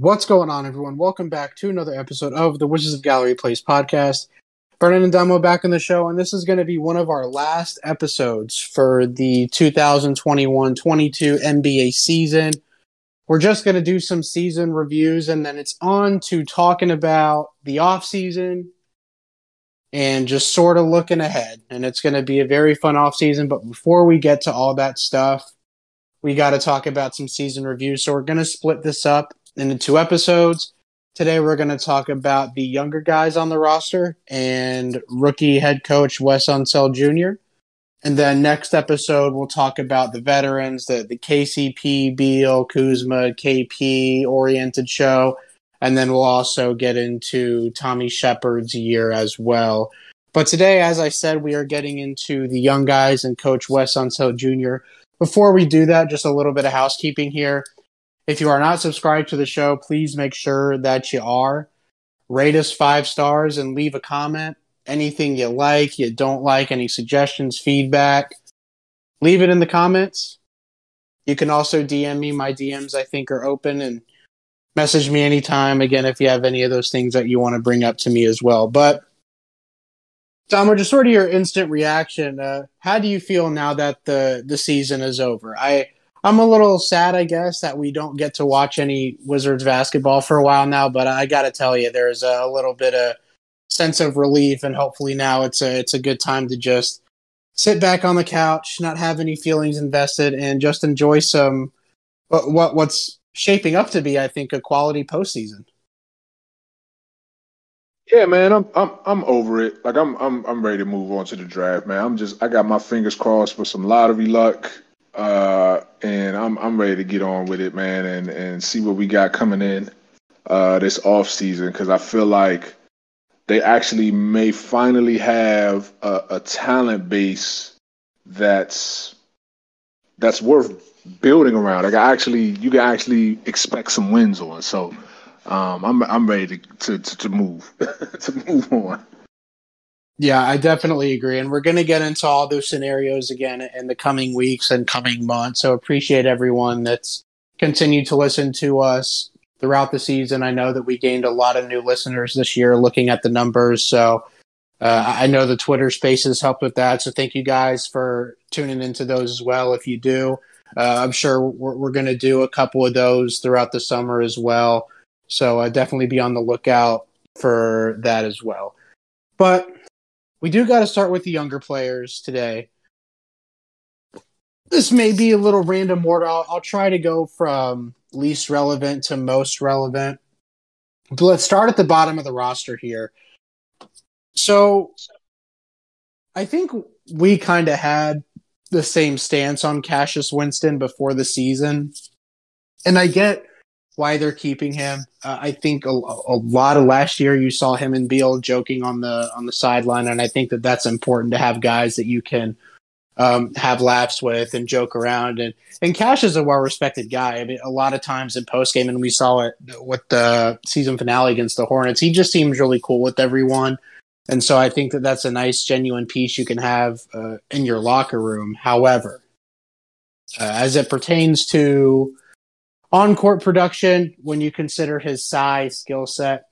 What's going on, everyone? Welcome back to another episode of the Witches of Gallery Place podcast. Brennan and Damo back on the show, and this is going to be one of our last episodes for the 2021 22 NBA season. We're just going to do some season reviews, and then it's on to talking about the off season and just sort of looking ahead. And it's going to be a very fun off season. But before we get to all that stuff, we got to talk about some season reviews. So we're going to split this up into two episodes. Today we're going to talk about the younger guys on the roster and rookie head coach Wes Unseld Jr. And then next episode we'll talk about the veterans, the the KCP, Beal, Kuzma, KP oriented show, and then we'll also get into Tommy Sheppard's year as well. But today, as I said, we are getting into the young guys and Coach Wes Unseld Jr. Before we do that, just a little bit of housekeeping here. If you are not subscribed to the show, please make sure that you are. Rate us five stars and leave a comment. Anything you like, you don't like, any suggestions, feedback, leave it in the comments. You can also DM me. My DMs, I think, are open and message me anytime. Again, if you have any of those things that you want to bring up to me as well. But Tom, just sort of your instant reaction. Uh, how do you feel now that the the season is over? I I'm a little sad, I guess, that we don't get to watch any Wizards basketball for a while now. But I got to tell you, there's a little bit of sense of relief, and hopefully now it's a it's a good time to just sit back on the couch, not have any feelings invested, and just enjoy some what, what what's shaping up to be, I think, a quality postseason. Yeah, man, I'm I'm I'm over it. Like I'm I'm I'm ready to move on to the draft, man. I'm just I got my fingers crossed for some lottery luck. Uh, and I'm I'm ready to get on with it, man, and and see what we got coming in uh, this off season because I feel like they actually may finally have a, a talent base that's that's worth building around. Like I actually, you can actually expect some wins on. So um, I'm I'm ready to to, to move to move on. Yeah, I definitely agree. And we're going to get into all those scenarios again in the coming weeks and coming months. So appreciate everyone that's continued to listen to us throughout the season. I know that we gained a lot of new listeners this year looking at the numbers. So uh, I know the Twitter spaces helped with that. So thank you guys for tuning into those as well. If you do, uh, I'm sure we're, we're going to do a couple of those throughout the summer as well. So uh, definitely be on the lookout for that as well. But we do got to start with the younger players today. This may be a little random order. I'll, I'll try to go from least relevant to most relevant. But let's start at the bottom of the roster here. So I think we kind of had the same stance on Cassius Winston before the season. And I get why they're keeping him. Uh, I think a, a, lot of last year you saw him and Beal joking on the on the sideline, and I think that that's important to have guys that you can um, have laughs with and joke around. And and Cash is a well respected guy. I mean, a lot of times in post game, and we saw it with the season finale against the Hornets. He just seems really cool with everyone. And so I think that that's a nice, genuine piece you can have uh, in your locker room. However, uh, as it pertains to on court production, when you consider his size, skill set,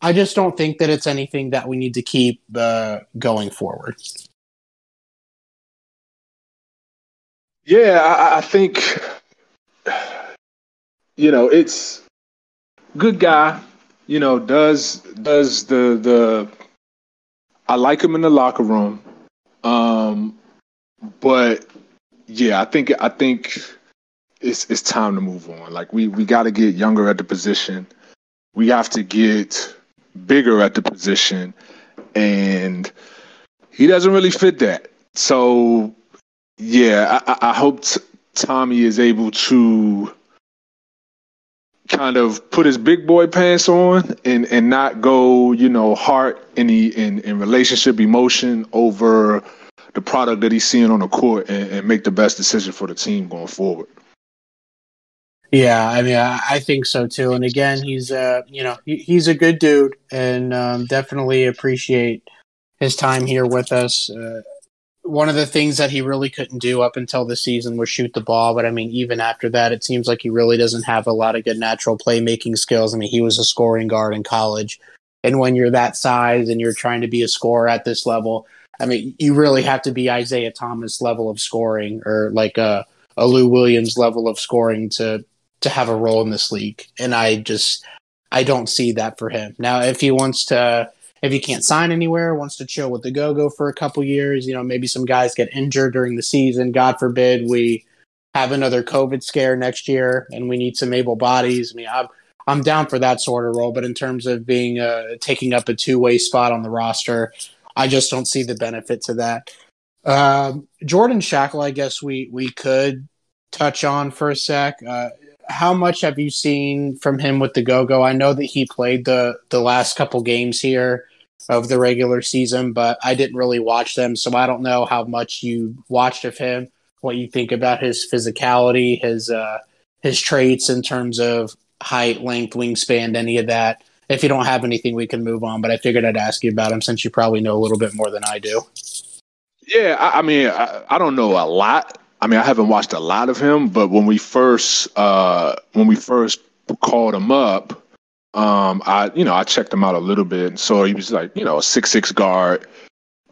I just don't think that it's anything that we need to keep uh, going forward. Yeah, I, I think you know it's good guy. You know, does does the the I like him in the locker room. Um, but yeah, I think I think it's it's time to move on. Like we we got to get younger at the position. We have to get bigger at the position, and he doesn't really fit that. So yeah, I, I hope t- Tommy is able to kind of put his big boy pants on and and not go you know heart the in, in relationship emotion over the product that he's seeing on the court and, and make the best decision for the team going forward. Yeah, I mean, I, think so too. And again, he's uh, you know, he, he's a good dude, and um, definitely appreciate his time here with us. Uh, one of the things that he really couldn't do up until the season was shoot the ball. But I mean, even after that, it seems like he really doesn't have a lot of good natural playmaking skills. I mean, he was a scoring guard in college. And when you're that size and you're trying to be a scorer at this level, I mean, you really have to be Isaiah Thomas level of scoring or like a, a Lou Williams level of scoring to to have a role in this league. And I just I don't see that for him. Now, if he wants to if he can't sign anywhere, wants to chill with the go go for a couple years, you know, maybe some guys get injured during the season. God forbid we have another COVID scare next year and we need some able bodies. I mean, I'm, I'm down for that sort of role, but in terms of being uh, taking up a two way spot on the roster, I just don't see the benefit to that. Um, Jordan Schakel, I guess we we could touch on for a sec. Uh, how much have you seen from him with the go go? I know that he played the the last couple games here of the regular season, but I didn't really watch them, so I don't know how much you watched of him. What you think about his physicality, his uh, his traits in terms of height, length, wingspan, any of that. If you don't have anything, we can move on. But I figured I'd ask you about him since you probably know a little bit more than I do. Yeah, I, I mean, I, I, don't know a lot. I mean, I haven't watched a lot of him, but when we first uh, when we first called him up, um, I you know I checked him out a little bit, so he was like you know a six six guard,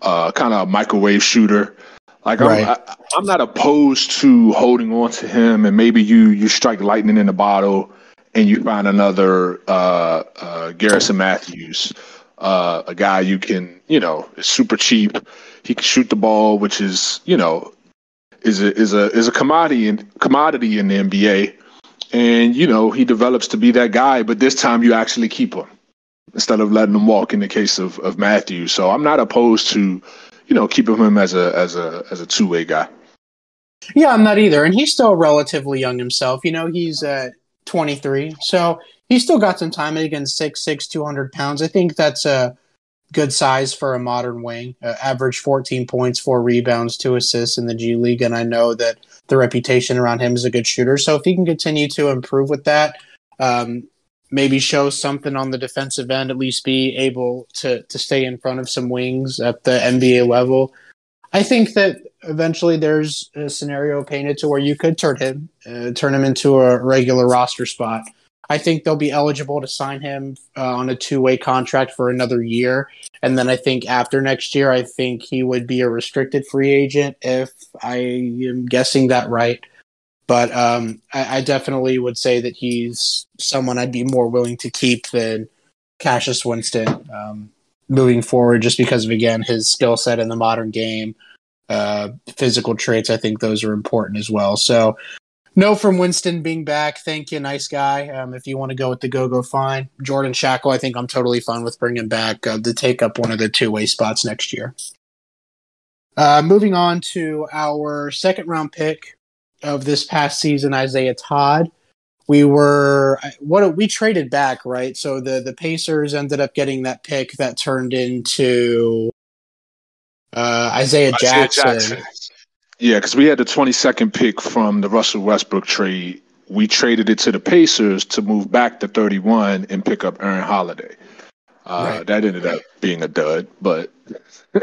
uh, kind of a microwave shooter. Like right. I'm, I, I'm not opposed to holding on to him, and maybe you you strike lightning in the bottle, and you find another uh, uh, Garrison Mathews, uh, a guy you can you know is super cheap. He can shoot the ball, which is you know is a is a is a commodity in commodity in the NBA and you know he develops to be that guy. But this time you actually keep him instead of letting him walk. In the case of of Matthew, so I'm not opposed to you know keeping him as a as a as a two way guy. Yeah, I'm not either, and he's still relatively young himself. You know, he's uh, 23, so he's still got some time. Again, six six, 200 pounds. I think that's a good size for a modern wing. Uh, average 14 points, four rebounds, two assists in the G League, and I know that the reputation around him is a good shooter. So if he can continue to improve with that, um, maybe show something on the defensive end, at least be able to to stay in front of some wings at the NBA level. I think that eventually there's a scenario painted to where you could turn him, uh, turn him into a regular roster spot. I think they'll be eligible to sign him uh, on a two way contract for another year. And then I think after next year, I think he would be a restricted free agent if I am guessing that right. But um, I, I, definitely would say that he's someone I'd be more willing to keep than Cassius Winston um, moving forward, just because of, again, his skill set in the modern game. Uh, physical traits, I think those are important as well. So no, from Winston being back. Thank you, nice guy. Um, if you want to go with the go go, fine. Jordan Schakel, I think I'm totally fine with bringing back uh, to take up one of the two way spots next year. Uh, moving on to our second round pick of this past season, Isaiah Todd. We were what we traded back, right? So the the Pacers ended up getting that pick that turned into uh, Isaiah, Isaiah Jackson. Yeah, because we had the 22nd pick from the Russell Westbrook trade. We traded it to the Pacers to move back to 31 and pick up Aaron Holiday. Uh, right. That ended up being a dud, but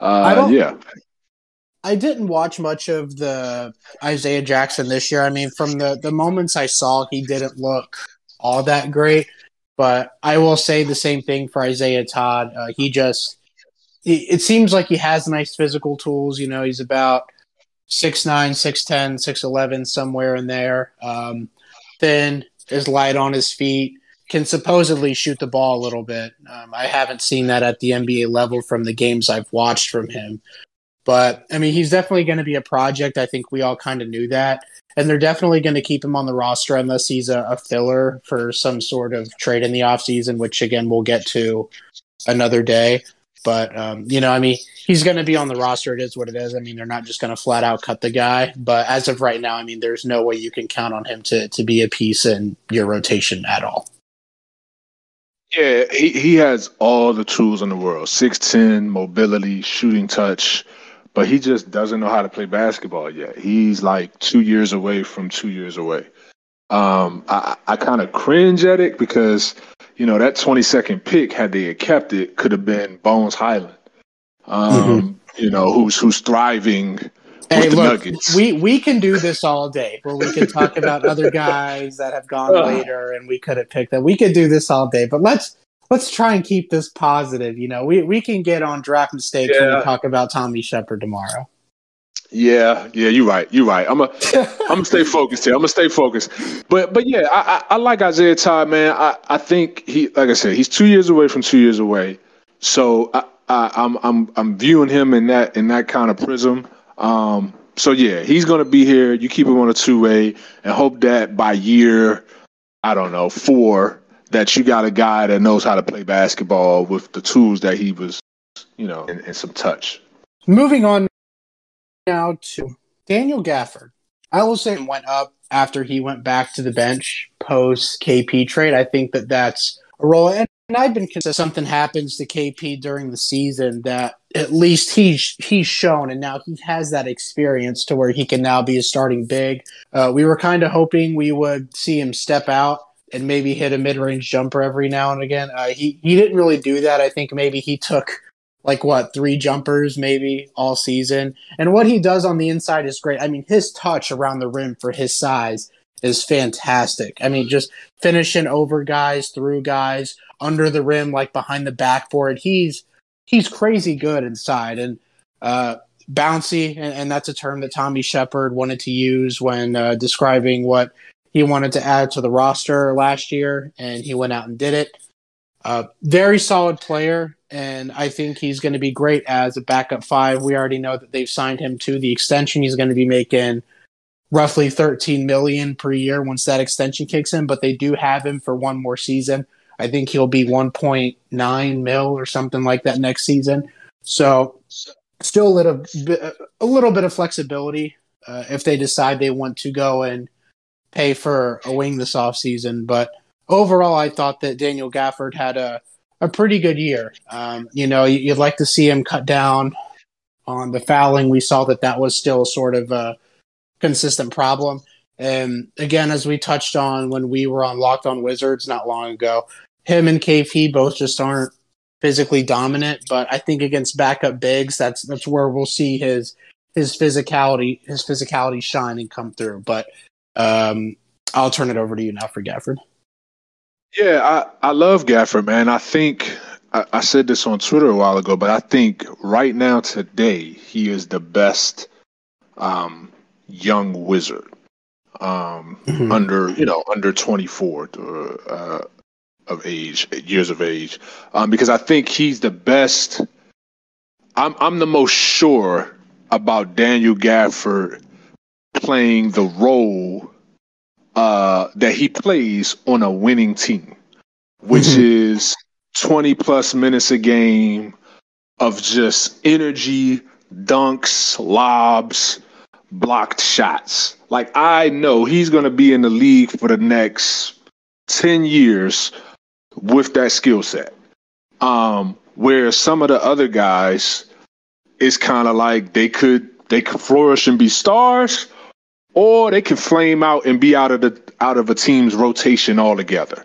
uh, yeah. I didn't watch much of the Isaiah Jackson this year. I mean, from the, the moments I saw, he didn't look all that great. But I will say the same thing for Isaiah Todd. Uh, he just, it seems like he has nice physical tools. You know, he's about six nine, six ten, six eleven, somewhere in there. Um, thin, is light on his feet, can supposedly shoot the ball a little bit. Um, I haven't seen that at the NBA level from the games I've watched from him. But I mean, he's definitely going to be a project. I think we all kind of knew that. And they're definitely going to keep him on the roster unless he's a, a filler for some sort of trade in the offseason, which again, we'll get to another day. But um, you know, I mean, he's going to be on the roster. It is what it is. I mean, they're not just going to flat out cut the guy. But as of right now, I mean, there's no way you can count on him to to be a piece in your rotation at all. Yeah, he, he has all the tools in the world: six ten, mobility, shooting touch. But he just doesn't know how to play basketball yet. He's like two years away from two years away. Um, I, I kind of cringe at it because you know, that 22nd pick, had they kept it, could have been Bones Hyland, Um, mm-hmm. you know, who's who's thriving Hey, look, Nuggets. we we can do this all day, where we can talk about other guys that have gone later, and we could have picked them. We could do this all day, but let's let's try and keep this positive. You know, we we can get on draft mistakes yeah. when we talk about Tommy Sheppard tomorrow. Yeah, yeah, you're right. You're right. I'm a, I'm gonna stay focused here. I'm gonna stay focused. But, but yeah, I, I, I like Isaiah Todd, man. I, I think he, like I said, he's two years away from two years away. So I, I, I'm, I'm, I'm viewing him in that, in that kind of prism. Um, so yeah, he's gonna be here. You keep him on a two way, and hope that by year, I don't know, four, that you got a guy that knows how to play basketball with the tools that he was, you know, and, and some touch. Moving on now to Daniel Gafford. I will say went up after he went back to the bench post KP trade. I think that that's a role. And I've been concerned something happens to KP during the season that at least he's he's shown, and now he has that experience to where he can now be a starting big. Uh, we were kind of hoping we would see him step out and maybe hit a mid range jumper every now and again. Uh, he he didn't really do that. I think maybe he took like what three jumpers maybe all season, and what he does on the inside is great. I mean, his touch around the rim for his size is fantastic. I mean, just finishing over guys, through guys, under the rim, like behind the backboard. He's he's crazy good inside and uh, bouncy, and, and, that's a term that Tommy Sheppard wanted to use when uh, describing what he wanted to add to the roster last year, and he went out and did it. Uh, very solid player, and I think he's going to be great as a backup five. We already know that they've signed him to the extension. He's going to be making roughly 13 million per year once that extension kicks in, but they do have him for one more season. I think he'll be 1.9 mil or something like that next season. So still a little bit, a little bit of flexibility uh, if they decide they want to go and pay for a wing this offseason. But overall, I thought that Daniel Gafford had a, a pretty good year. Um, you know, you'd like to see him cut down on the fouling. We saw that that was still sort of a consistent problem. And again, as we touched on when we were on Locked On Wizards not long ago, him and KP both just aren't physically dominant. But I think against backup bigs, that's that's where we'll see his his physicality his physicality shine and come through. But um, I'll turn it over to you now for Gafford. Yeah, I, I love Gafford, man. I think I, I said this on Twitter a while ago, but I think right now today he is the best um, young wizard um, mm-hmm. under you know under 24 uh, of age, years of age, um, because I think he's the best. I'm I'm the most sure about Daniel Gafford playing the role uh, that he plays on a winning team, which mm-hmm. is 20 plus minutes a game of just energy, dunks, lobs, blocked shots. Like I know he's going to be in the league for the next 10 years with that skill set. Um, where some of the other guys, it's kind of like they could they could flourish and be stars, or they can flame out and be out of the out of a team's rotation altogether.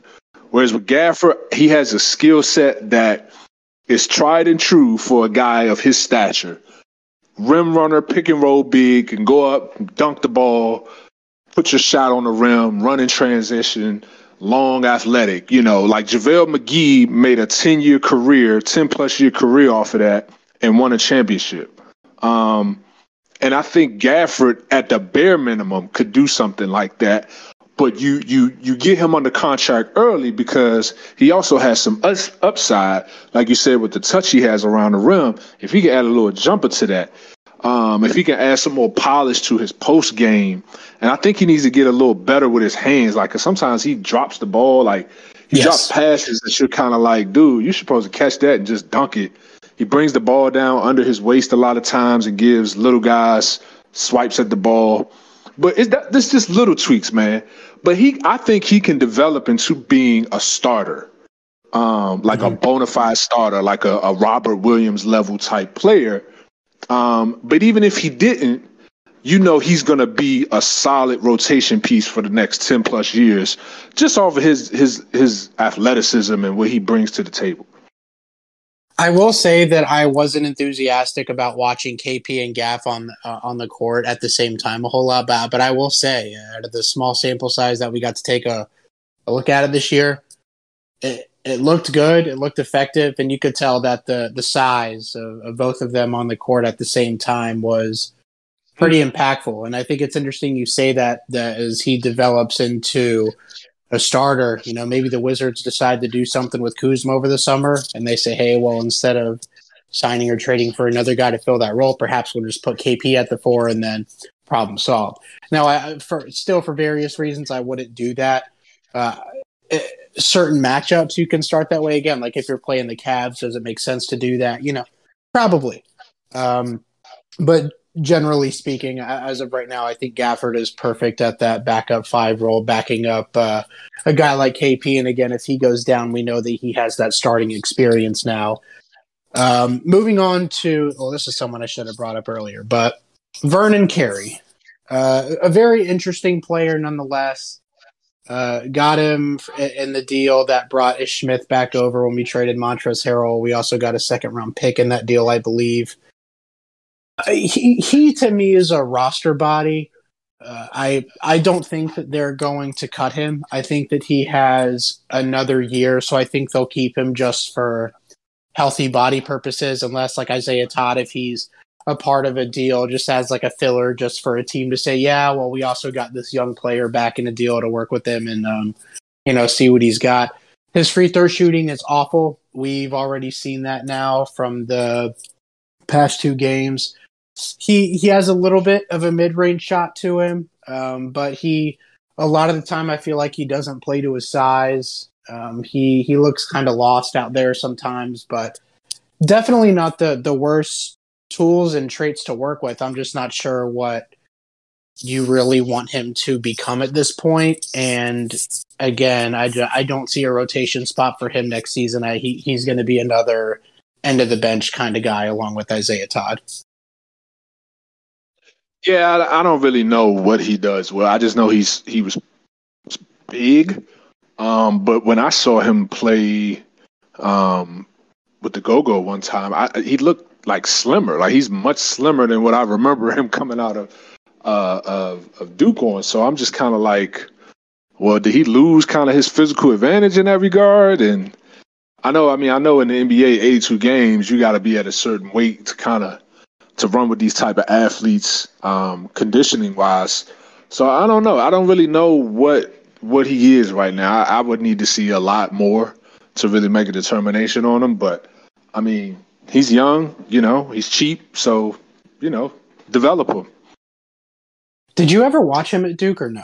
Whereas with Gafford, he has a skill set that is tried and true for a guy of his stature. Rim runner, pick and roll big, can go up, dunk the ball, put your shot on the rim, run in transition, long athletic. You know, like JaVale McGee made a 10 year career, 10 plus year career off of that and won a championship. Um, and I think Gafford, at the bare minimum, could do something like that. But you you you get him under contract early because he also has some us- upside, like you said, with the touch he has around the rim. If he can add a little jumper to that, um, if he can add some more polish to his post game, and I think he needs to get a little better with his hands. Like, cause sometimes he drops the ball, like he yes. drops passes that you're kind of like, dude, you're supposed to catch that and just dunk it. He brings the ball down under his waist a lot of times and gives little guys swipes at the ball. But it's that this just little tweaks, man. But he, I think he can develop into being a starter, um, like mm-hmm. a bona fide starter, like a, a Robert Williams level type player um, but even if he didn't, you know he's going to be a solid rotation piece for the next 10 plus years just off of his his his athleticism and what he brings to the table I will say that I wasn't enthusiastic about watching KP and Gaff on uh, on the court at the same time a whole lot, but, but I will say, out of the small sample size that we got to take a, a look at it this year, it, it looked good, it looked effective, and you could tell that the the size of, of both of them on the court at the same time was pretty impactful. And I think it's interesting you say that that as he develops into a starter, you know, maybe the Wizards decide to do something with Kuzma over the summer and they say, hey, well, instead of signing or trading for another guy to fill that role, perhaps we'll just put KP at the four and then problem solved. Now, I, for still for various reasons, I wouldn't do that. Uh, it, certain matchups you can start that way again. Like if you're playing the Cavs, does it make sense to do that? You know, probably. Um, but generally speaking, as of right now, I think Gafford is perfect at that backup five role, backing up uh, a guy like KP. And again, if he goes down, we know that he has that starting experience now. Um, moving on to, well, this is someone I should have brought up earlier, but Vernon Carey, uh, a very interesting player nonetheless. Uh, got him in the deal that brought Ish Smith back over when we traded Montrezl Harrell. We also got a second round pick in that deal, I believe he he to me is a roster body. Uh, I I don't think that they're going to cut him. I think that he has another year, so I think they'll keep him just for healthy body purposes, unless like Isaiah Todd, if he's a part of a deal, just as like a filler, just for a team to say, yeah, well, we also got this young player back in a deal to work with him and um, you know see what he's got. His free throw shooting is awful. We've already seen that now from the past two games he he has a little bit of a mid range shot to him, um, but he a lot of the time I feel like he doesn't play to his size. Um, he he looks kind of lost out there sometimes, but definitely not the the worst tools and traits to work with. I'm just not sure what you really want him to become at this point. And again, I, I don't see a rotation spot for him next season. I, he, he's going to be another end of the bench kind of guy along with Isaiah Todd. Yeah, I, I, don't really know what he does well. I just know he's he was big. Um, but when I saw him play um, with the Go Go one time, I, he looked like slimmer. Like he's much slimmer than what I remember him coming out of uh, of, of Duke on. So I'm just kind of like, well, did he lose kind of his physical advantage in that regard? And I know, I mean, I know in the NBA, 82 games, you got to be at a certain weight to kind of to run with these type of athletes, um, conditioning wise. So I don't know. I don't really know what what he is right now. I, I, would need to see a lot more to really make a determination on him. But I mean, he's young. You know, he's cheap. So you know, develop him. Did you ever watch him at Duke or no?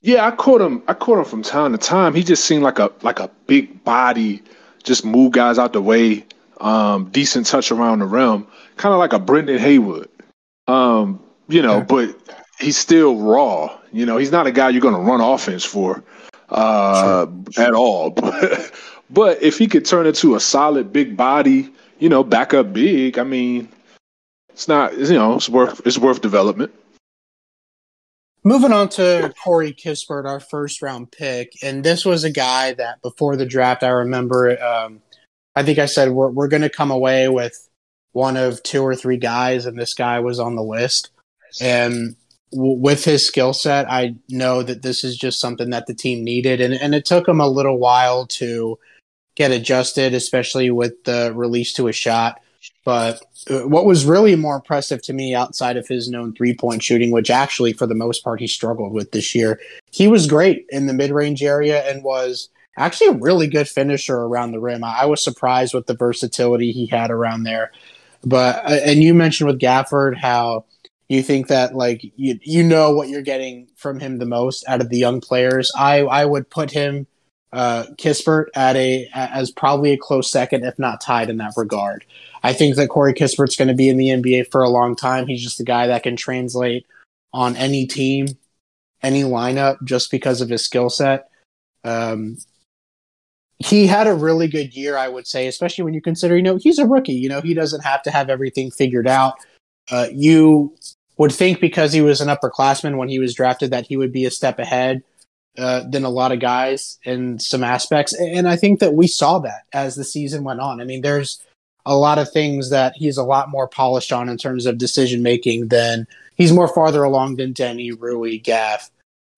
Yeah, I caught him. I caught him from time to time. He just seemed like a like a big body, just move guys out the way um, decent touch around the rim, kind of like a Brendan Haywood. Um, you know, but he's still raw. You know, he's not a guy you're going to run offense for uh, sure. at all. But, but if he could turn into a solid big body, you know, back up big, I mean, it's not, you know, it's worth it's worth development. Moving on to Corey Kispert, our first round pick, and this was a guy that before the draft, I remember um, I think I said we're we're going to come away with one of two or three guys, and this guy was on the list. And w- with his skill set, I know that this is just something that the team needed, and and it took him a little while to get adjusted, especially with the release to a shot. But uh, what was really more impressive to me outside of his known three point shooting, which actually for the most part he struggled with this year, he was great in the mid range area and was actually a really good finisher around the rim. I, was surprised with the versatility he had around there. But uh, and you mentioned with Gafford how you think that like you you know what you're getting from him the most out of the young players. I I would put him uh, Kispert at a as probably a close second, if not tied in that regard. I think that Corey Kispert's going to be in the NBA for a long time. He's just a guy that can translate on any team, any lineup, just because of his skill set. Um, he had a really good year, I would say, especially when you consider, you know, he's a rookie. You know, he doesn't have to have everything figured out. Uh, you would think because he was an upperclassman when he was drafted that he would be a step ahead. uh, than a lot of guys in some aspects, and I think that we saw that as the season went on. I mean, there's a lot of things that he's a lot more polished on in terms of decision making than he's more farther along than Deni, Rui, Gaff,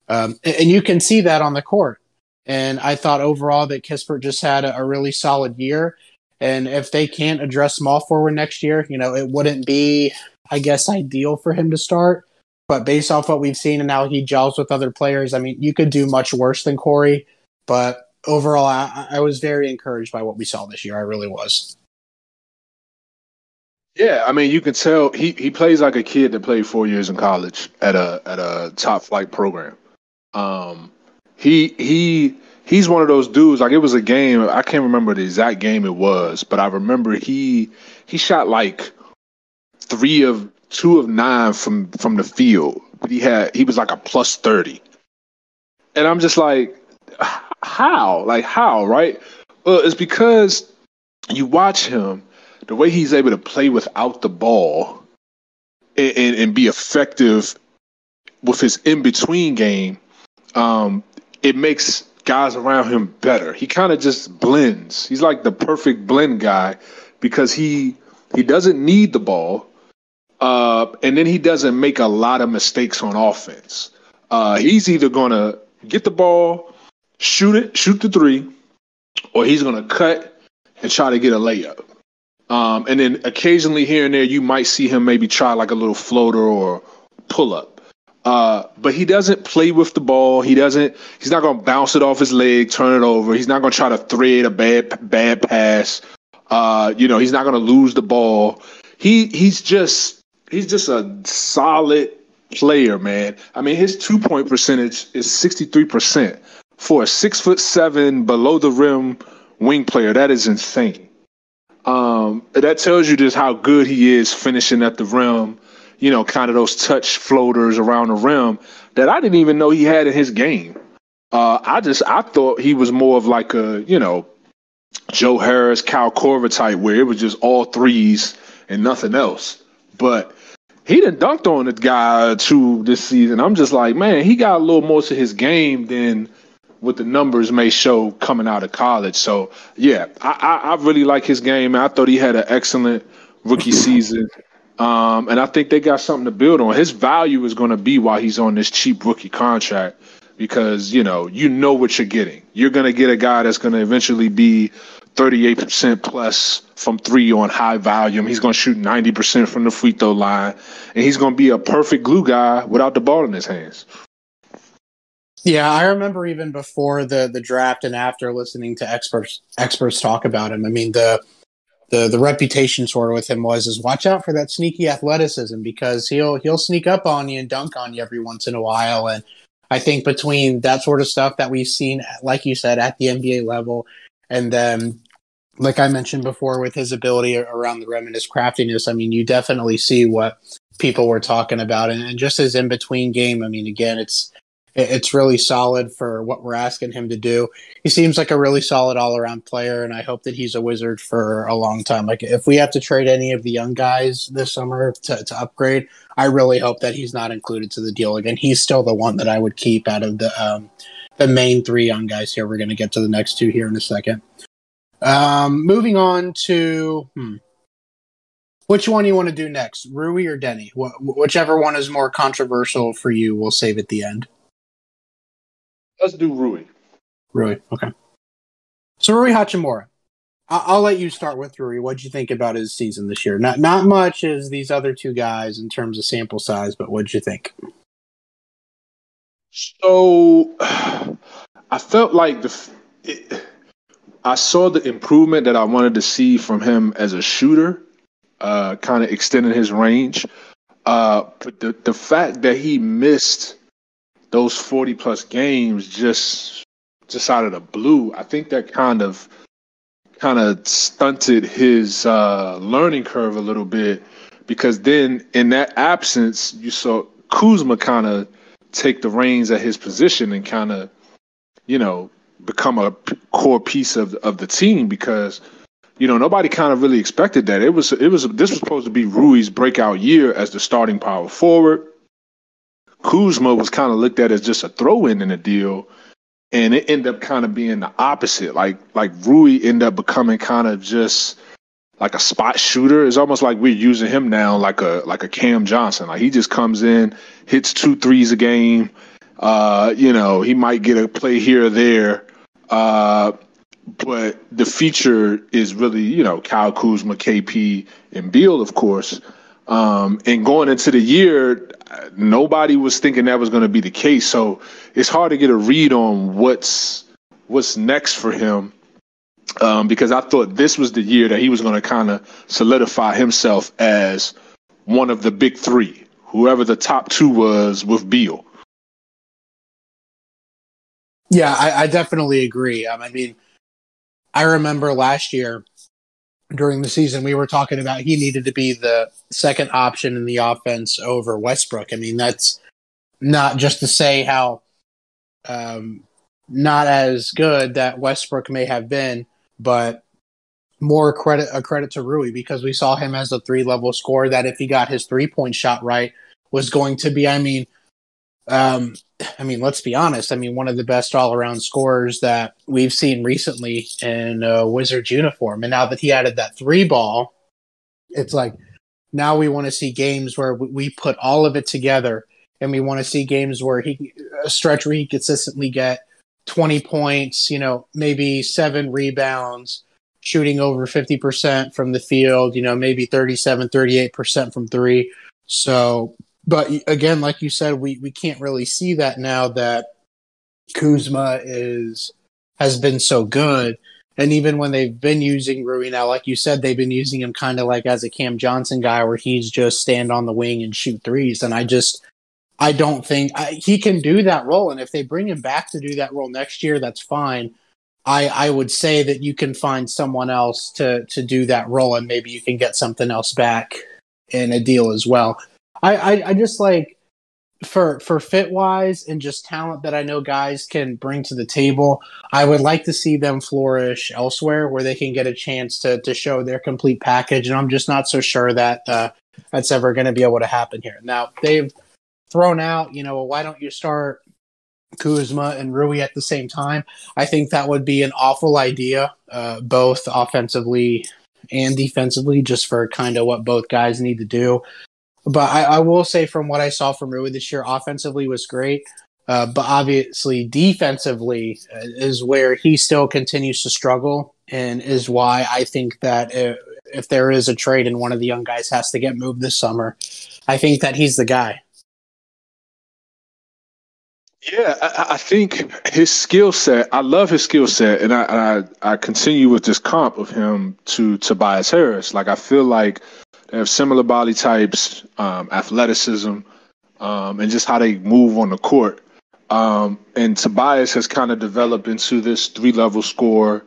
um, and you can see that on the court. And I thought overall that Kispert just had a, a really solid year. And if they can't address small forward next year, you know, it wouldn't be, I guess, ideal for him to start. But based off what we've seen and how he gels with other players, I mean, you could do much worse than Corey. But overall, I, I was very encouraged by what we saw this year. I really was. Yeah, I mean, you can tell he, he plays like a kid that played four years in college at a at a top flight program. Um, he he he's one of those dudes. Like it was a game. I can't remember the exact game it was, but I remember he he shot like three of two of nine from from the field. But he had he was like a plus thirty, and I'm just like, how? Like how? Right? Well, it's because you watch him the way he's able to play without the ball and, and, and be effective with his in between game. Um, it makes guys around him better. He kind of just blends. He's like the perfect blend guy because he he doesn't need the ball, uh, and then he doesn't make a lot of mistakes on offense. Uh, he's either gonna get the ball, shoot it, shoot the three, or he's gonna cut and try to get a layup. Um, and then occasionally here and there, you might see him maybe try like a little floater or pull up. Uh, but he doesn't play with the ball. He doesn't. He's not going to bounce it off his leg, turn it over. He's not going to try to thread a bad bad pass. Uh, you know, he's not going to lose the ball. He he's just he's just a solid player, man. I mean, his two point percentage is sixty three percent for a six foot seven below the rim wing player. That is insane. Um, that tells you just how good he is finishing at the rim you know, kind of those touch floaters around the rim that I didn't even know he had in his game. Uh, I just I thought he was more of like a you know Joe Harris, Kyle Korver type, where it was just all threes and nothing else. But he done dunked on the guy too this season. I'm just like, man, he got a little more to his game than what the numbers may show coming out of college. So yeah, I, I, I really like his game. I thought he had an excellent rookie season. Um, and I think they got something to build on. His value is going to be while he's on this cheap rookie contract because you know you know what you're getting. You're going to get a guy that's going to eventually be 38% plus from three on high volume. He's going to shoot 90% from the free throw line, and he's going to be a perfect glue guy without the ball in his hands. Yeah, I remember even before the the draft and after listening to experts experts talk about him. I mean the the the reputation sort of with him was is watch out for that sneaky athleticism because he'll he'll sneak up on you and dunk on you every once in a while. And I think between that sort of stuff that we've seen like you said at the NBA level and then like I mentioned before with his ability around the rim and his craftiness I mean you definitely see what people were talking about and, and just his in between game. I mean again it's it's really solid for what we're asking him to do. He seems like a really solid all around player, and I hope that he's a wizard for a long time. Like if we have to trade any of the young guys this summer to, to upgrade, I really hope that he's not included to the deal again. He's still the one that I would keep out of the um, the main three young guys here. We're going to get to the next two here in a second. Um, moving on to hmm, which one you want to do next, Rui or Deni? Wh- whichever one is more controversial for you, we'll save at the end. Let's do Rui. Rui, okay. So Rui Hachimura, I- I'll let you start with Rui. What'd you think about his season this year? Not not much as these other two guys in terms of sample size, but what'd you think? So, I felt like the it, I saw the improvement that I wanted to see from him as a shooter, uh, kind of extending his range. Uh, but the the fact that he missed those 40 plus games just just out of the blue, I think that kind of kind of stunted his uh, learning curve a little bit because then in that absence, you saw Kuzma kind of take the reins at his position and kind of, you know, become a core piece of of the team because you know nobody kind of really expected that. It was it was this was supposed to be Rui's breakout year as the starting power forward Kuzma was kind of looked at as just a throw in in the deal. and it ended up kind of being the opposite. Like like Rui ended up becoming kind of just like a spot shooter. It's almost like we're using him now like a like a Cam Johnson. Like he just comes in, hits two threes a game. Uh, you know, he might get a play here or there. Uh, but the feature is really, you know, Kyle Kuzma, KP, and Beal, of course. Um, and going into the year, nobody was thinking that was going to be the case. So it's hard to get a read on what's what's next for him. Um, because I thought this was the year that he was going to kind of solidify himself as one of the big three, whoever the top two was with Beal. Yeah, I, I definitely agree. Um, I mean, I remember last year during the season we were talking about he needed to be the second option in the offense over Westbrook. I mean, that's not just to say how um, not as good that Westbrook may have been, but more credit a credit to Rui because we saw him as a three level scorer that if he got his three point shot right was going to be. I mean, um, I mean, let's be honest. I mean, one of the best all around scorers that we've seen recently in a Wizards uniform. And now that he added that three ball, it's like now we want to see games where we put all of it together and we want to see games where he a stretch where he consistently get 20 points, you know, maybe seven rebounds, shooting over 50% from the field, you know, maybe 37, 38% from three. So but again, like you said, we, we can't really see that now that Kuzma is has been so good. And even when they've been using Rui now, like you said, they've been using him kind of like as a Cam Johnson guy where he's just stand on the wing and shoot threes. And I just, I don't think I, he can do that role. And if they bring him back to do that role next year, that's fine. I, I would say that you can find someone else to, to do that role and maybe you can get something else back in a deal as well. I, I, I just like for for fit wise and just talent that I know guys can bring to the table. I would like to see them flourish elsewhere where they can get a chance to to show their complete package. And I'm just not so sure that uh, that's ever going to be able to happen here. Now they've thrown out, you know, why don't you start Kuzma and Rui at the same time? I think that would be an awful idea, uh, both offensively and defensively, just for kind of what both guys need to do. But I, I, will say, from what I saw from Rui this year, offensively was great. Uh, but obviously, defensively uh, is where he still continues to struggle, and is why I think that if, if there is a trade and one of the young guys has to get moved this summer, I think that he's the guy. Yeah, I, I think his skill set. I love his skill set, and I, I I continue with this comp of him to Tobias Harris. Like I feel like have similar body types, um, athleticism, um, and just how they move on the court. Um, and Tobias has kind of developed into this three level score,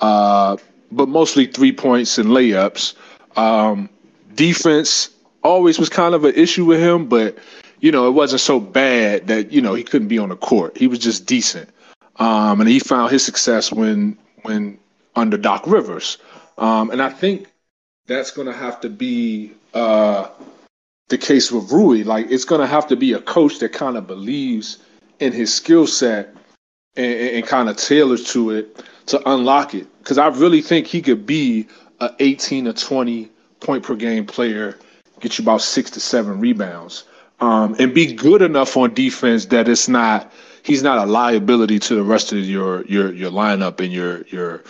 uh, but mostly three points and layups. Um, defense always was kind of an issue with him, but you know it wasn't so bad that you know he couldn't be on the court. He was just decent, um, and he found his success when when under Doc Rivers. Um, and I think that's going to have to be uh, the case with Rui. Like it's going to have to be a coach that kind of believes in his skill set and, and kind of tailors to it to unlock it. Because I really think he could be a 18 or 20 point per game player, get you about six to seven rebounds, um, and be good enough on defense that it's not he's not a liability to the rest of your your your lineup and your your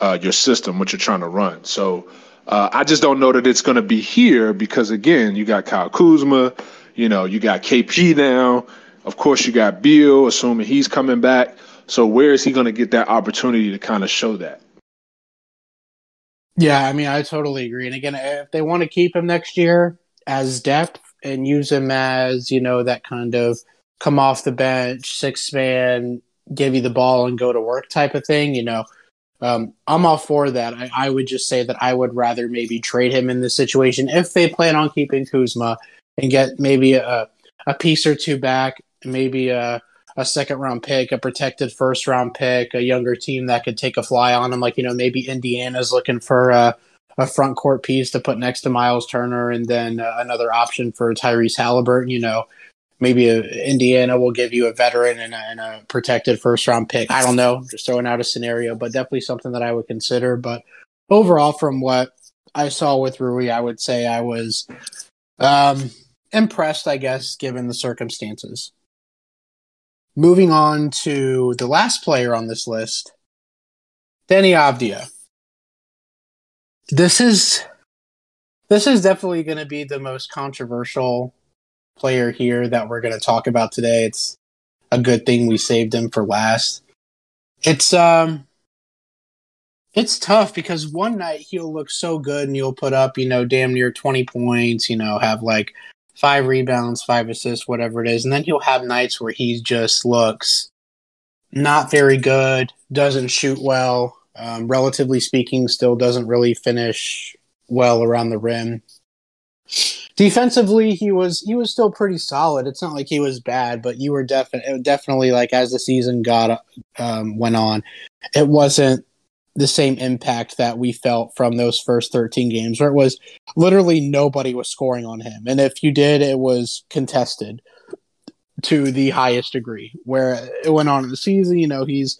uh, your system, what you're trying to run. So uh, I just don't know that it's going to be here because again, you got Kyle Kuzma, you know, you got KP now. Of course, you got Beal, assuming he's coming back. So where is he going to get that opportunity to kind of show that? Yeah, I mean, I totally agree. And again, if they want to keep him next year as depth and use him as, you know, that kind of come off the bench, six man, give you the ball and go to work type of thing, you know, um, I'm all for that. I, I, would just say that I would rather maybe trade him in this situation if they plan on keeping Kuzma and get maybe a, a piece or two back, maybe a, a second round pick, a protected first round pick, a younger team that could take a fly on him. Like, you know, maybe Indiana's looking for a, a front court piece to put next to Miles Turner and then uh, another option for Tyrese Haliburton, you know maybe a, Indiana will give you a veteran and a, and a protected first round pick. I don't know, just throwing out a scenario, but definitely something that I would consider. But overall, from what I saw with Rui, I would say I was um, impressed, I guess, given the circumstances. Moving on to the last player on this list, Deni Avdija. This is this is definitely going to be the most controversial player here that we're going to talk about today. It's a good thing we saved him for last. It's um it's tough because one night he'll look so good and you'll put up, you know, damn near 20 points, you know, have like five rebounds, five assists, whatever it is. And then he'll have nights where he just looks not very good, doesn't shoot well, um, relatively speaking, still doesn't really finish well around the rim. Defensively, he was he was still pretty solid. It's not like he was bad, but you were definitely definitely like as the season got um, went on, it wasn't the same impact that we felt from those first 13 games where it was literally nobody was scoring on him and if you did it was contested to the highest degree where it went on in the season you know he's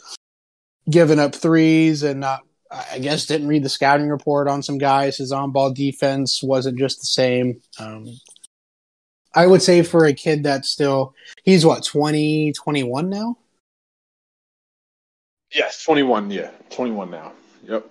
given up threes and not I guess didn't read the scouting report on some guys. His on ball defense wasn't just the same. Um, I would say for a kid that's still, he's what, 20, 21 now? Yes, 21. Yeah, 21 now. Yep.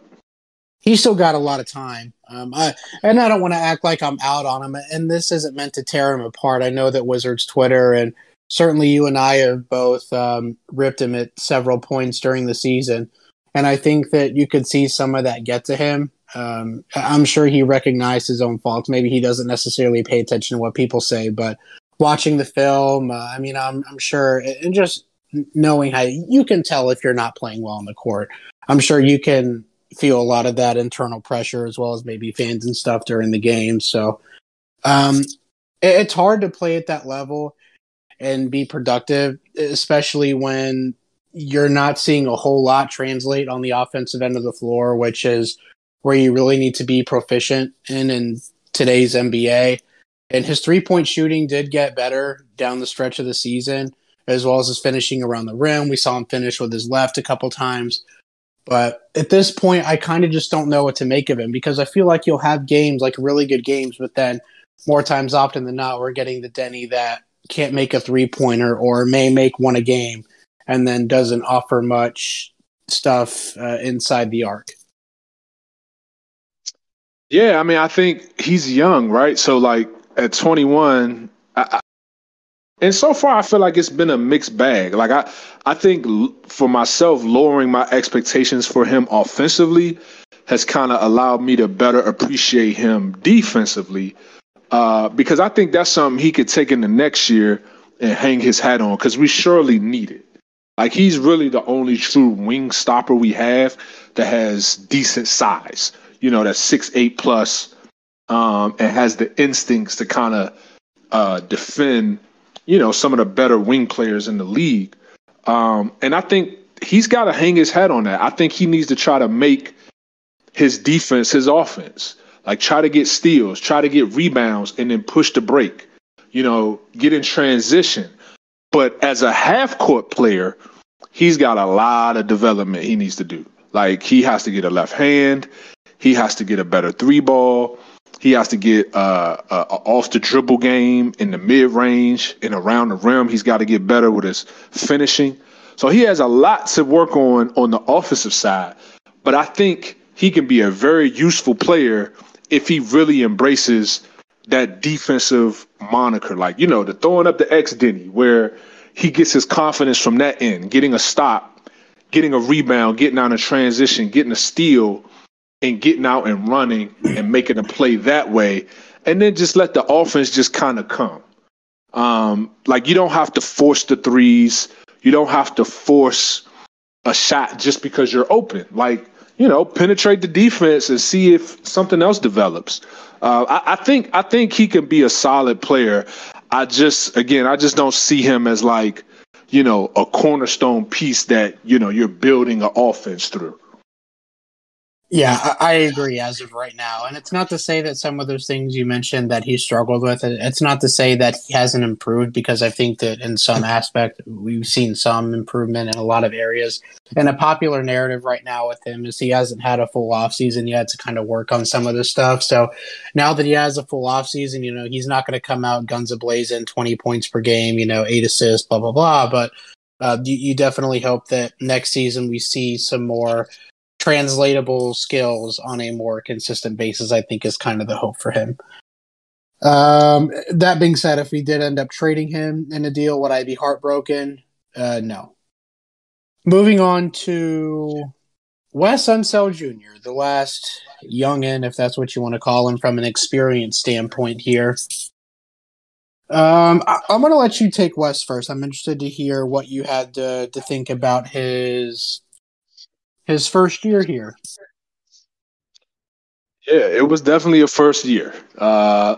He still got a lot of time. Um, I, and I don't want to act like I'm out on him. And this isn't meant to tear him apart. I know that Wizards Twitter and certainly you and I have both um, ripped him at several points during the season. And I think that you could see some of that get to him. Um, I'm sure he recognized his own faults. Maybe he doesn't necessarily pay attention to what people say, but watching the film, uh, I mean, I'm, I'm sure, and just knowing how you can tell if you're not playing well on the court. I'm sure you can feel a lot of that internal pressure as well as maybe fans and stuff during the game. So um, it, it's hard to play at that level and be productive, especially when you're not seeing a whole lot translate on the offensive end of the floor, which is where you really need to be proficient in in today's NBA. And his three point shooting did get better down the stretch of the season as well as his finishing around the rim. We saw him finish with his left a couple times. But at this point, I kind of just don't know what to make of him because I feel like you'll have games, like really good games, but then more times often than not, we're getting the Deni that can't make a three pointer or may make one a game and then doesn't offer much stuff uh, inside the arc. Yeah, I mean, I think he's young, right? So, like at 21, I, and so far, I feel like it's been a mixed bag. Like I, I think for myself, lowering my expectations for him offensively has kind of allowed me to better appreciate him defensively, uh, because I think that's something he could take in the next year and hang his hat on. Because we surely need it. Like he's really the only true wing stopper we have that has decent size. You know, that's six eight plus, um, and has the instincts to kind of uh, defend you know, some of the better wing players in the league. Um, and I think he's got to hang his head on that. I think he needs to try to make his defense his offense. Like try to get steals, try to get rebounds, and then push the break. You know, get in transition. But as a half court player, he's got a lot of development he needs to do. Like he has to get a left hand, he has to get a better three ball, he has to get uh, uh, off the dribble game in the mid range and around the rim. He's got to get better with his finishing. So he has a lot to work on on the offensive side. But I think he can be a very useful player if he really embraces that defensive moniker, like you know, the throwing up the X Deni, where he gets his confidence from that end, getting a stop, getting a rebound, getting out of transition, getting a steal and getting out and running and making a play that way, and then just let the offense just kind of come. Um, like you don't have to force the threes. You don't have to force a shot just because you're open. Like you know, penetrate the defense and see if something else develops. Uh, I, I think I think he can be a solid player. I just again I just don't see him as like you know a cornerstone piece that you know you're building an offense through. Yeah, I, agree as of right now. And it's not to say that some of those things you mentioned that he struggled with, it's not to say that he hasn't improved because I think that in some aspect we've seen some improvement in a lot of areas. And a popular narrative right now with him is he hasn't had a full off season yet to kind of work on some of this stuff. So now that he has a full off season, you know, he's not going to come out guns ablazing, 20 points per game, you know, eight assists, blah, blah, blah. But uh, you, you definitely hope that next season we see some more translatable skills on a more consistent basis, I think is kind of the hope for him. Um, that being said, if we did end up trading him in a deal, would I be heartbroken? Uh, no. Moving on to Wes Unseld Jr., the last youngin, if that's what you want to call him, from an experience standpoint here. Um, I, am going to let you take Wes first. I'm interested to hear what you had to, to think about his his first year here. Yeah, it was definitely a first year. Uh,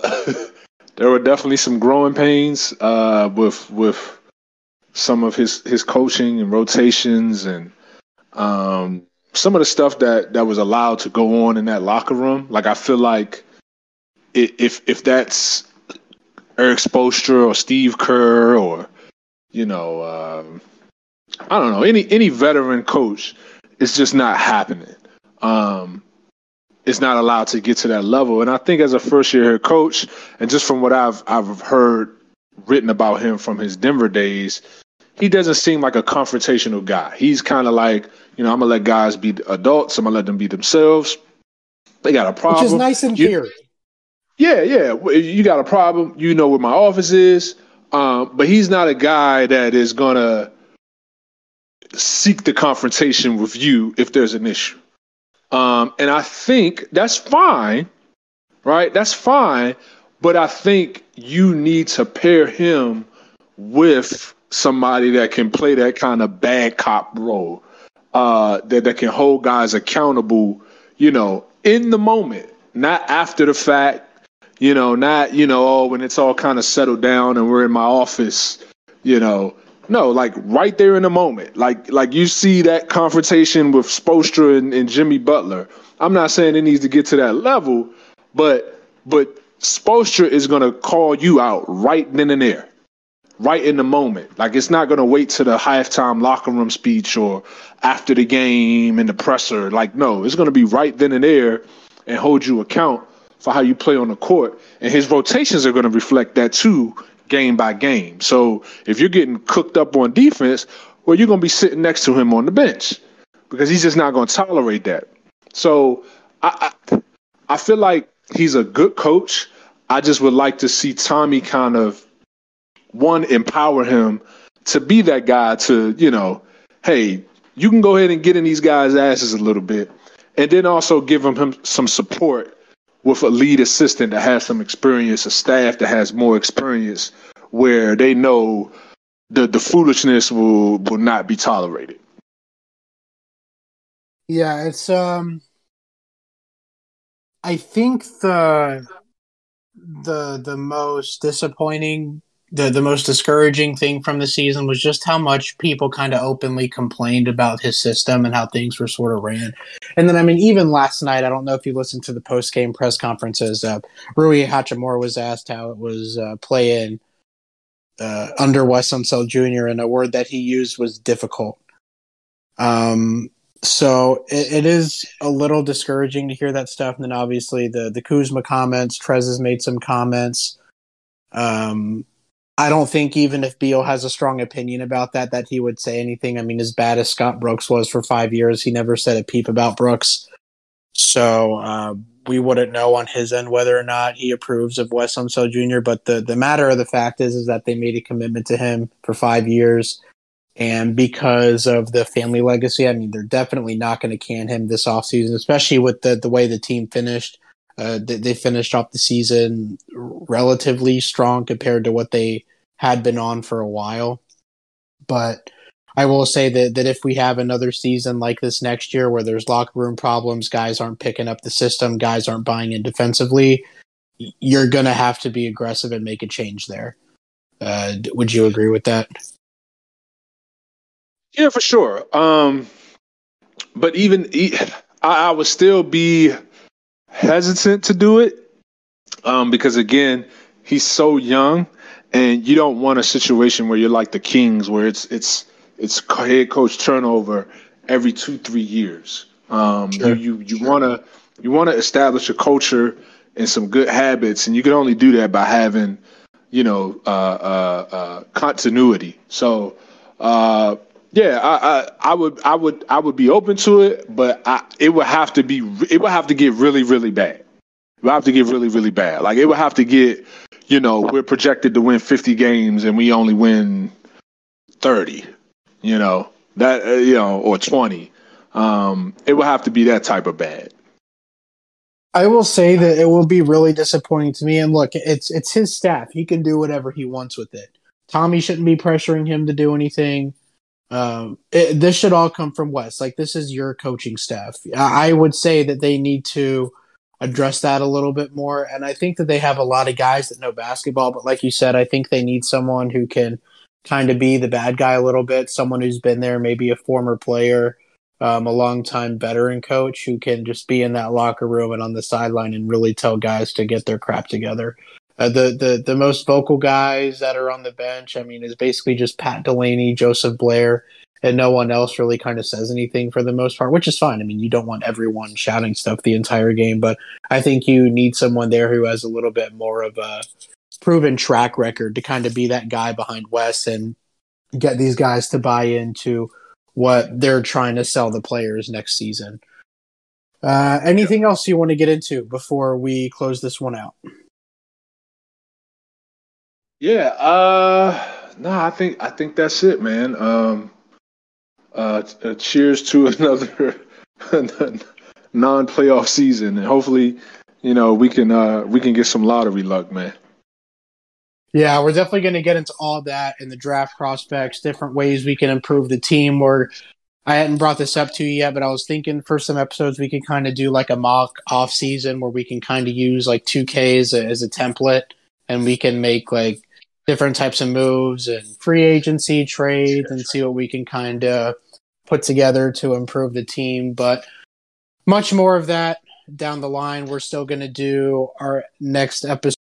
there were definitely some growing pains uh, with with some of his his coaching and rotations and um, some of the stuff that that was allowed to go on in that locker room. Like I feel like if if that's Erik Spoelstra or Steve Kerr or you know um, I don't know any any veteran coach it's just not happening. Um, it's not allowed to get to that level. And I think as a first year head coach, and just from what I've I've heard written about him from his Denver days, he doesn't seem like a confrontational guy. He's kind of like, you know, I'm gonna let guys be adults. I'm gonna let them be themselves. They got a problem, which is nice in you, theory. Yeah, yeah. You got a problem. You know where my office is. Um, but he's not a guy that is gonna seek the confrontation with you if there's an issue. Um, and I think that's fine, right? That's fine. But I think you need to pair him with somebody that can play that kind of bad cop role, uh, that, that can hold guys accountable, you know, in the moment, not after the fact, you know, not, you know, oh, when it's all kind of settled down and we're in my office, you know, no, like right there in the moment. Like like you see that confrontation with Spoelstra and, and Jimmy Butler. I'm not saying it needs to get to that level, but but Spoelstra is gonna call you out right then and there. Right in the moment. Like it's not gonna wait to the halftime locker room speech or after the game in the presser. Like, no, it's gonna be right then and there and hold you account for how you play on the court. And his rotations are gonna reflect that too game by game. So if you're getting cooked up on defense, well, you're going to be sitting next to him on the bench because he's just not going to tolerate that. So I, I, I feel like he's a good coach. I just would like to see Tommy kind of one empower him to be that guy to you know, hey, you can go ahead and get in these guys' asses a little bit, and then also give him, him some support with a lead assistant that has some experience, a staff that has more experience, where they know the the foolishness will will not be tolerated. Yeah, it's um I think the the the most disappointing the the most discouraging thing from the season was just how much people kind of openly complained about his system and how things were sort of ran. And then I mean, even last night, I don't know if you listened to the post game press conferences. Uh, Rui Hachimura was asked how it was uh, playing uh, under Wes Unseld Jr. and a word that he used was difficult. Um, so it, it is a little discouraging to hear that stuff. And then obviously the the Kuzma comments, Trez has made some comments. Um, I don't think even if Beal has a strong opinion about that, that he would say anything. I mean, as bad as Scott Brooks was for five years, he never said a peep about Brooks. So uh, we wouldn't know on his end whether or not he approves of Wes Unseld Jr. But the, the matter of the fact is, is that they made a commitment to him for five years. And because of the family legacy, I mean, they're definitely not going to can him this offseason, especially with the, the way the team finished. Uh, they, they, finished off the season relatively strong compared to what they had been on for a while. But I will say that that if we have another season like this next year where there's locker room problems, guys aren't picking up the system, guys aren't buying in defensively, you're gonna have to be aggressive and make a change there. Uh, would you agree with that? Yeah, for sure. Um, but even I, I would still be hesitant to do it um, because again, he's so young, and you don't want a situation where you're like the Kings, where it's it's it's head coach turnover every two three years. Um, sure. You you to you want to establish a culture and some good habits, and you can only do that by having you know uh, uh, uh, continuity. So. Uh, yeah, I, I, I would I would I would be open to it, but I, it would have to be it would have to get really really bad. It would have to get really really bad. Like it would have to get, you know, we're projected to win 50 games and we only win 30. You know that uh, you know or 20. Um, it will have to be that type of bad. I will say that it will be really disappointing to me. And look, it's it's his staff. He can do whatever he wants with it. Tommy shouldn't be pressuring him to do anything. Um, it, this should all come from Wes. Like this is your coaching staff. I would say that they need to address that a little bit more. And I think that they have a lot of guys that know basketball, but like you said, I think they need someone who can kind of be the bad guy a little bit. Someone who's been there, maybe a former player, um, a long time veteran coach who can just be in that locker room and on the sideline and really tell guys to get their crap together. Uh, the the the most vocal guys that are on the bench, I mean, is basically just Pat Delany, Joseph Blair, and no one else really kind of says anything for the most part, which is fine. I mean, you don't want everyone shouting stuff the entire game, but I think you need someone there who has a little bit more of a proven track record to kind of be that guy behind Wes and get these guys to buy into what they're trying to sell the players next season. Uh, anything else you want to get into before we close this one out? Yeah, uh no, I think I think that's it, man. Um uh, uh cheers to another non-playoff season and hopefully, you know, we can uh we can get some lottery luck, man. Yeah, we're definitely going to get into all that in the draft prospects, different ways we can improve the team. Or I hadn't brought this up to you yet, but I was thinking for some episodes we could kind of do like a mock off season where we can kind of use like 2Ks as a template and we can make like different types of moves and free agency trades and see what we can kind of put together to improve the team. But much more of that down the line. We're still going to do our next episode.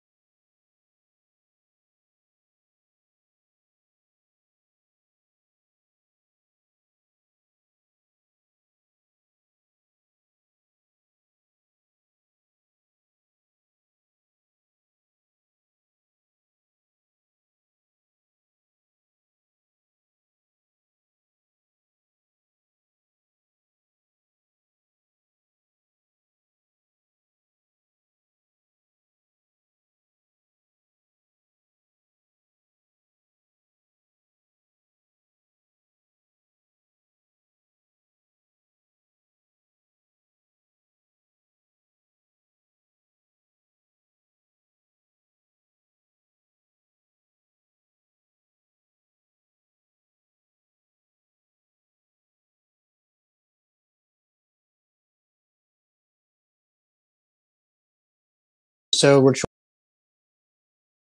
So we're